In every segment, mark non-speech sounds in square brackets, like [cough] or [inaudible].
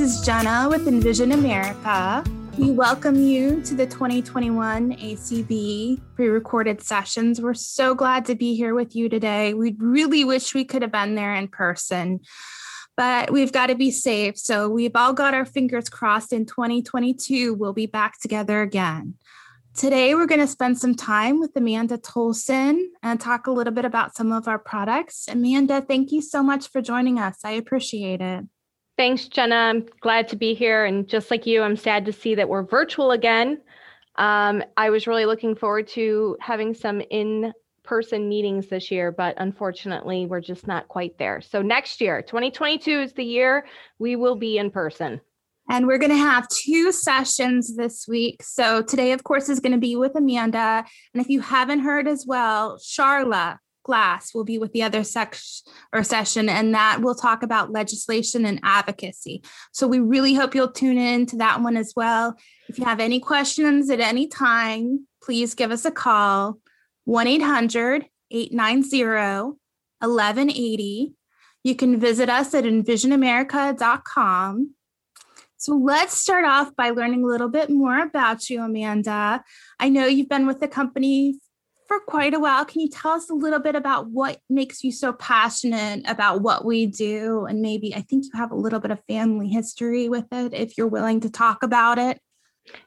This is Jenna with Envision America. We welcome you to the 2021 ACB pre recorded sessions. We're so glad to be here with you today. We really wish we could have been there in person, but we've got to be safe. So we've all got our fingers crossed in 2022, we'll be back together again. Today, we're going to spend some time with Amanda Tolson and talk a little bit about some of our products. Amanda, thank you so much for joining us. I appreciate it. Thanks, Jenna. I'm glad to be here. And just like you, I'm sad to see that we're virtual again. Um, I was really looking forward to having some in person meetings this year, but unfortunately, we're just not quite there. So, next year, 2022 is the year we will be in person. And we're going to have two sessions this week. So, today, of course, is going to be with Amanda. And if you haven't heard as well, Charla Glass will be with the other section or session, and that will talk about legislation and advocacy. So we really hope you'll tune in to that one as well. If you have any questions at any time, please give us a call 1 800 890 1180. You can visit us at envisionamerica.com. So let's start off by learning a little bit more about you, Amanda. I know you've been with the company for quite a while. Can you tell us a little bit about what makes you so passionate about what we do? And maybe I think you have a little bit of family history with it if you're willing to talk about it.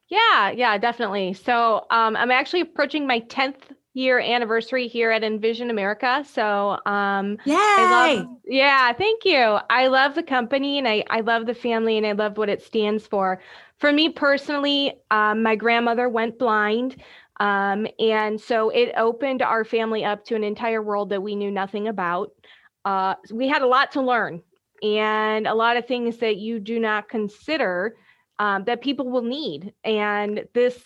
Yeah, yeah, definitely. So um, I'm actually approaching my 10th year anniversary here at Envision America. So um Yay! I love, yeah, thank you. I love the company and I, I love the family and I love what it stands for. For me personally, um, my grandmother went blind. Um, and so it opened our family up to an entire world that we knew nothing about. Uh, we had a lot to learn and a lot of things that you do not consider um, that people will need. And this,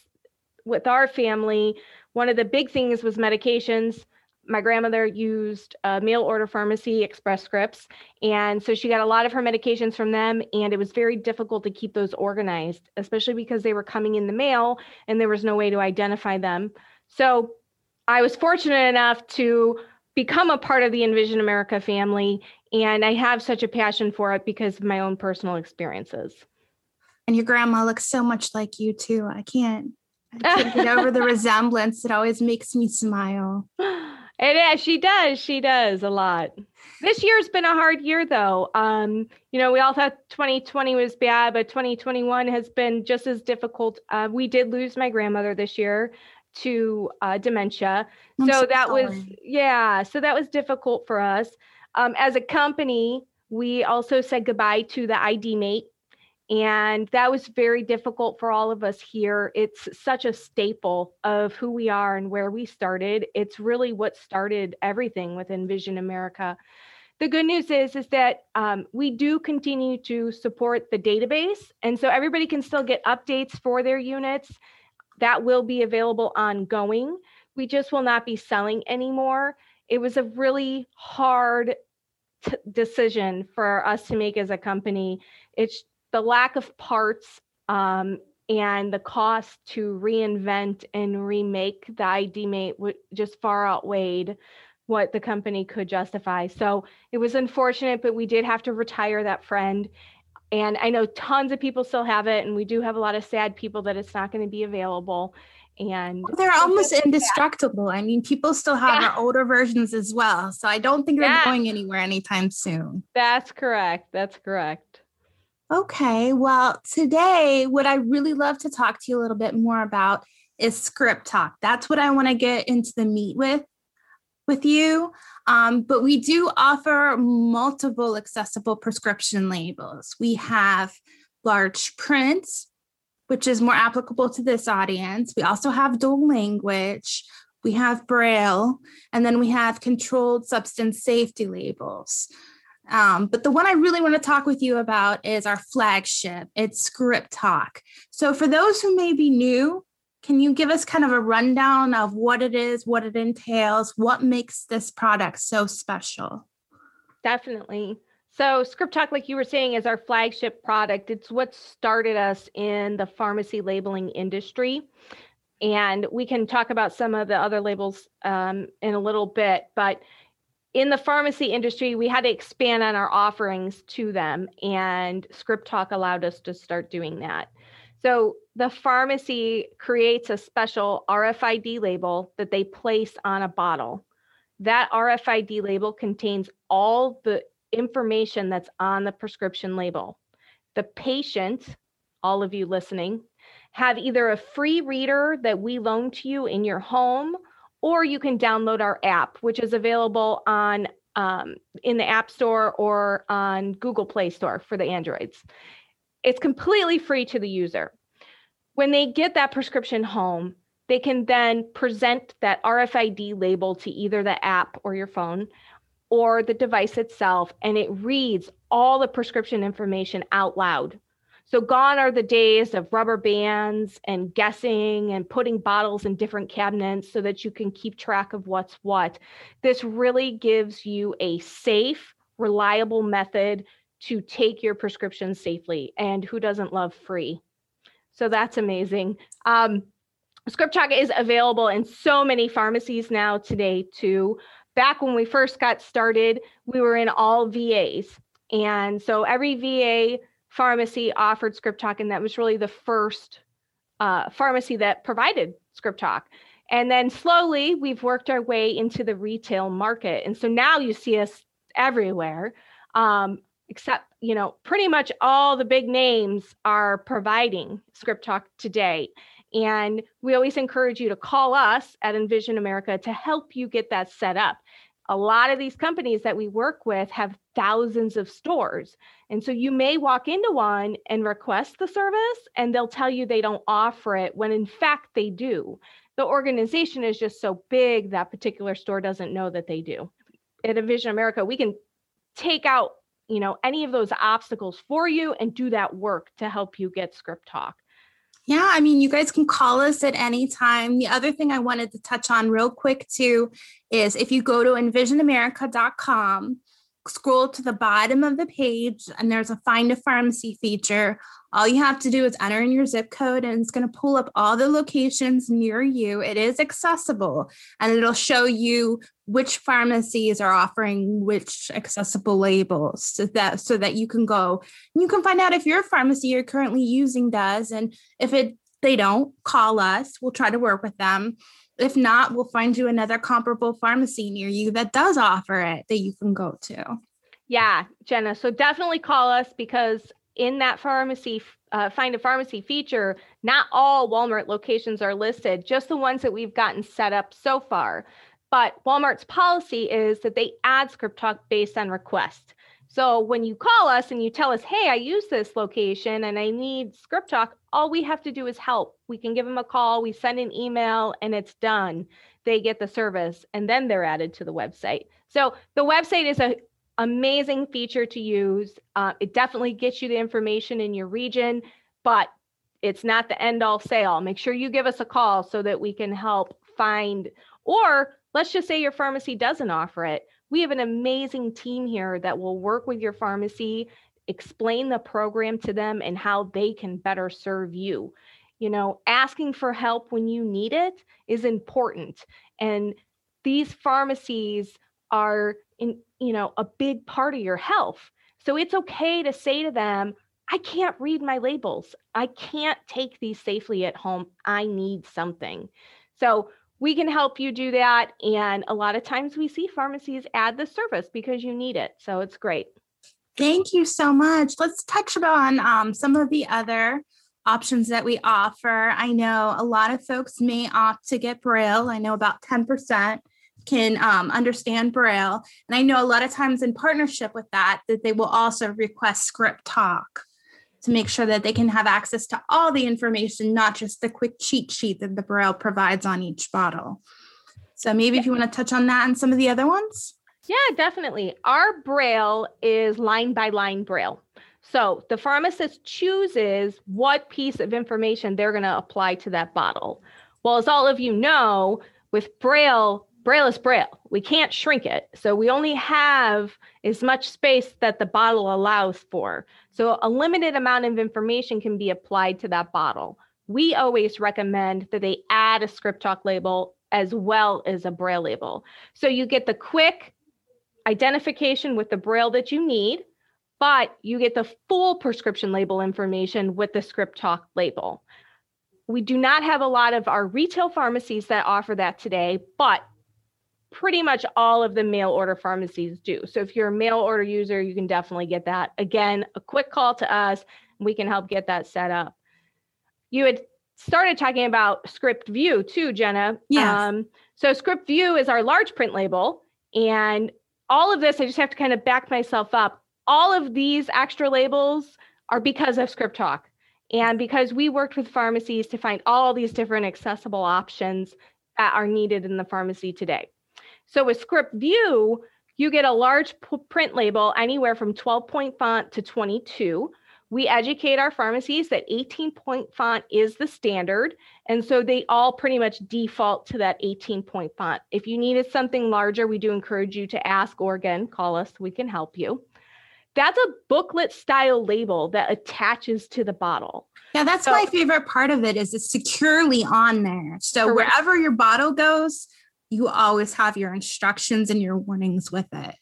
with our family, one of the big things was medications my grandmother used a mail order pharmacy, Express Scripts. And so she got a lot of her medications from them. And it was very difficult to keep those organized, especially because they were coming in the mail and there was no way to identify them. So I was fortunate enough to become a part of the Envision America family. And I have such a passion for it because of my own personal experiences. And your grandma looks so much like you, too. I can't. I can't get over the [laughs] resemblance. It always makes me smile. [laughs] It is. She does. She does a lot. This year's been a hard year, though. Um, you know, we all thought 2020 was bad, but 2021 has been just as difficult. Uh, we did lose my grandmother this year to uh, dementia. So, so, that was, yeah, so that was difficult for us. Um, as a company, we also said goodbye to the ID mate and that was very difficult for all of us here. It's such a staple of who we are and where we started. It's really what started everything with Envision America. The good news is, is that um, we do continue to support the database. And so everybody can still get updates for their units. That will be available ongoing. We just will not be selling anymore. It was a really hard t- decision for us to make as a company. It's the lack of parts um, and the cost to reinvent and remake the ID mate just far outweighed what the company could justify. So it was unfortunate, but we did have to retire that friend. And I know tons of people still have it, and we do have a lot of sad people that it's not going to be available. And they're almost indestructible. I mean, people still have yeah. our older versions as well. So I don't think they're yeah. going anywhere anytime soon. That's correct. That's correct. Okay, well, today, what I really love to talk to you a little bit more about is script talk. That's what I want to get into the meat with with you. Um, but we do offer multiple accessible prescription labels. We have large print, which is more applicable to this audience. We also have dual language. we have Braille, and then we have controlled substance safety labels. Um, but the one I really want to talk with you about is our flagship. It's Script Talk. So, for those who may be new, can you give us kind of a rundown of what it is, what it entails, what makes this product so special? Definitely. So, Script Talk, like you were saying, is our flagship product. It's what started us in the pharmacy labeling industry. And we can talk about some of the other labels um, in a little bit. But in the pharmacy industry, we had to expand on our offerings to them, and Script Talk allowed us to start doing that. So the pharmacy creates a special RFID label that they place on a bottle. That RFID label contains all the information that's on the prescription label. The patient, all of you listening, have either a free reader that we loan to you in your home or you can download our app, which is available on um, in the App Store or on Google Play Store for the Androids. It's completely free to the user. When they get that prescription home, they can then present that RFID label to either the app or your phone or the device itself, and it reads all the prescription information out loud so gone are the days of rubber bands and guessing and putting bottles in different cabinets so that you can keep track of what's what. This really gives you a safe, reliable method to take your prescription safely. And who doesn't love free? So that's amazing. Um, Script Talk is available in so many pharmacies now today, too. Back when we first got started, we were in all VAs. And so every VA pharmacy offered Script Talk, and that was really the first uh, pharmacy that provided Script Talk. And then slowly we've worked our way into the retail market. And so now you see us everywhere, um, except, you know, pretty much all the big names are providing Script Talk today. And we always encourage you to call us at Envision America to help you get that set up a lot of these companies that we work with have thousands of stores. And so you may walk into one and request the service, and they'll tell you they don't offer it when in fact they do. The organization is just so big that particular store doesn't know that they do. At Envision America, we can take out you know any of those obstacles for you and do that work to help you get script talk yeah, I mean, you guys can call us at any time. The other thing I wanted to touch on real quick too is if you go to envisionamerica.com, scroll to the bottom of the page, and there's a find a pharmacy feature. All you have to do is enter in your zip code, and it's going to pull up all the locations near you. It is accessible, and it'll show you which pharmacies are offering which accessible labels so that so that you can go you can find out if your pharmacy you're currently using does and if it they don't call us we'll try to work with them. If not we'll find you another comparable pharmacy near you that does offer it that you can go to. Yeah jenna so definitely call us because in that pharmacy uh, find a pharmacy feature not all walmart locations are listed just the ones that we've gotten set up so far but Walmart's policy is that they add script talk based on request. So when you call us and you tell us, hey, I use this location and I need script talk, all we have to do is help. We can give them a call, we send an email, and it's done. They get the service and then they're added to the website. So the website is an amazing feature to use. Uh, it definitely gets you the information in your region, but it's not the end all say all. Make sure you give us a call so that we can help find or Let's just say your pharmacy doesn't offer it. We have an amazing team here that will work with your pharmacy, explain the program to them and how they can better serve you. You know, asking for help when you need it is important. And these pharmacies are in, you know, a big part of your health. So it's okay to say to them, I can't read my labels. I can't take these safely at home. I need something. So we can help you do that. And a lot of times we see pharmacies add the service because you need it. So it's great. Thank you so much. Let's touch on um, some of the other options that we offer. I know a lot of folks may opt to get Braille. I know about 10% can um, understand Braille. And I know a lot of times in partnership with that, that they will also request script talk to make sure that they can have access to all the information, not just the quick cheat sheet that the Braille provides on each bottle. So maybe if you want to touch on that and some of the other ones. Yeah, definitely. Our braille is line by line braille. So the pharmacist chooses what piece of information they're going to apply to that bottle. Well, as all of you know, with braille, braille is braille. We can't shrink it. So we only have as much space that the bottle allows for. So a limited amount of information can be applied to that bottle. We always recommend that they add a script talk label as well as a braille label. So you get the quick identification with the braille that you need, but you get the full prescription label information with the script talk label. We do not have a lot of our retail pharmacies that offer that today, but pretty much all of the mail order pharmacies do. So if you're a mail order user, you can definitely get that. Again, a quick call to us, we can help get that set up. You had started talking about script view too, Jenna. Yeah. Um, so script view is our large print label. And all of this, I just have to kind of back myself up. All of these extra labels are because of Script Talk. And because we worked with pharmacies to find all these different accessible options that are needed in the pharmacy today. So with Script View, you get a large print label anywhere from 12 point font to 22 we educate our pharmacies that 18 point font is the standard. And so they all pretty much default to that 18 point font. If you needed something larger, we do encourage you to ask or again, call us, we can help you. That's a booklet style label that attaches to the bottle. Yeah, that's so, my favorite part of it is it's securely on there. So correct. wherever your bottle goes, you always have your instructions and your warnings with it.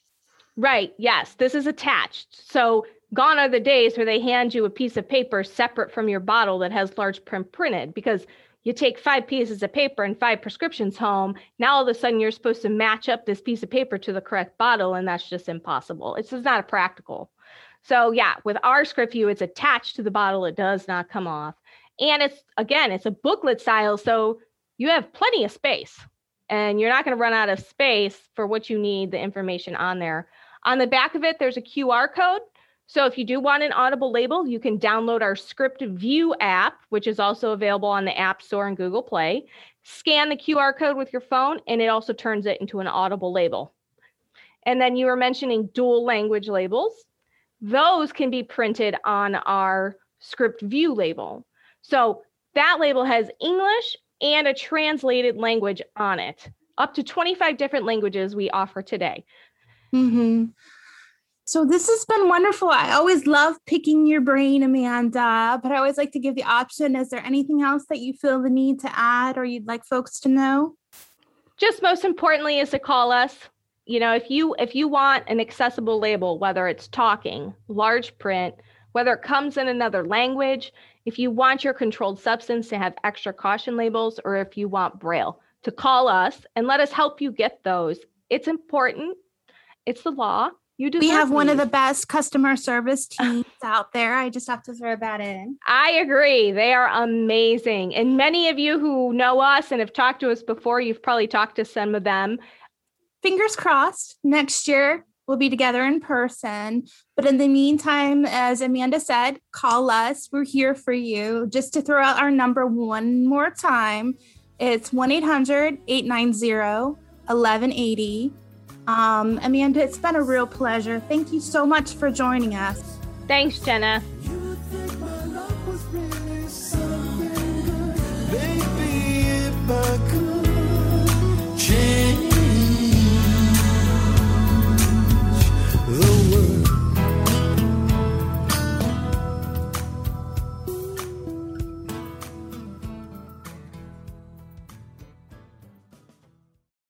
Right. Yes. This is attached. So gone are the days where they hand you a piece of paper separate from your bottle that has large print printed because you take five pieces of paper and five prescriptions home. Now all of a sudden you're supposed to match up this piece of paper to the correct bottle, and that's just impossible. It's just not practical. So yeah, with our script view, it's attached to the bottle. It does not come off. And it's again, it's a booklet style. So you have plenty of space and you're not going to run out of space for what you need, the information on there. On the back of it, there's a QR code. So if you do want an audible label, you can download our Script View app, which is also available on the App Store and Google Play. Scan the QR code with your phone, and it also turns it into an audible label. And then you were mentioning dual language labels. Those can be printed on our Script View label. So that label has English and a translated language on it. Up to 25 different languages we offer today. Mm-hmm. So this has been wonderful. I always love picking your brain, Amanda, but I always like to give the option. Is there anything else that you feel the need to add or you'd like folks to know? Just most importantly is to call us. You know, if you if you want an accessible label, whether it's talking, large print, whether it comes in another language, if you want your controlled substance to have extra caution labels, or if you want braille, to call us and let us help you get those. It's important. It's the law you do. We have one of the best customer service [laughs] teams out there. I just have to throw that in. I agree. They are amazing. And many of you who know us and have talked to us before, you've probably talked to some of them. Fingers crossed, next year we'll be together in person. But in the meantime, as Amanda said, call us. We're here for you. Just to throw out our number one more time, it's 1 800 890 1180. Um, Amanda, it's been a real pleasure. Thank you so much for joining us. Thanks, Jenna.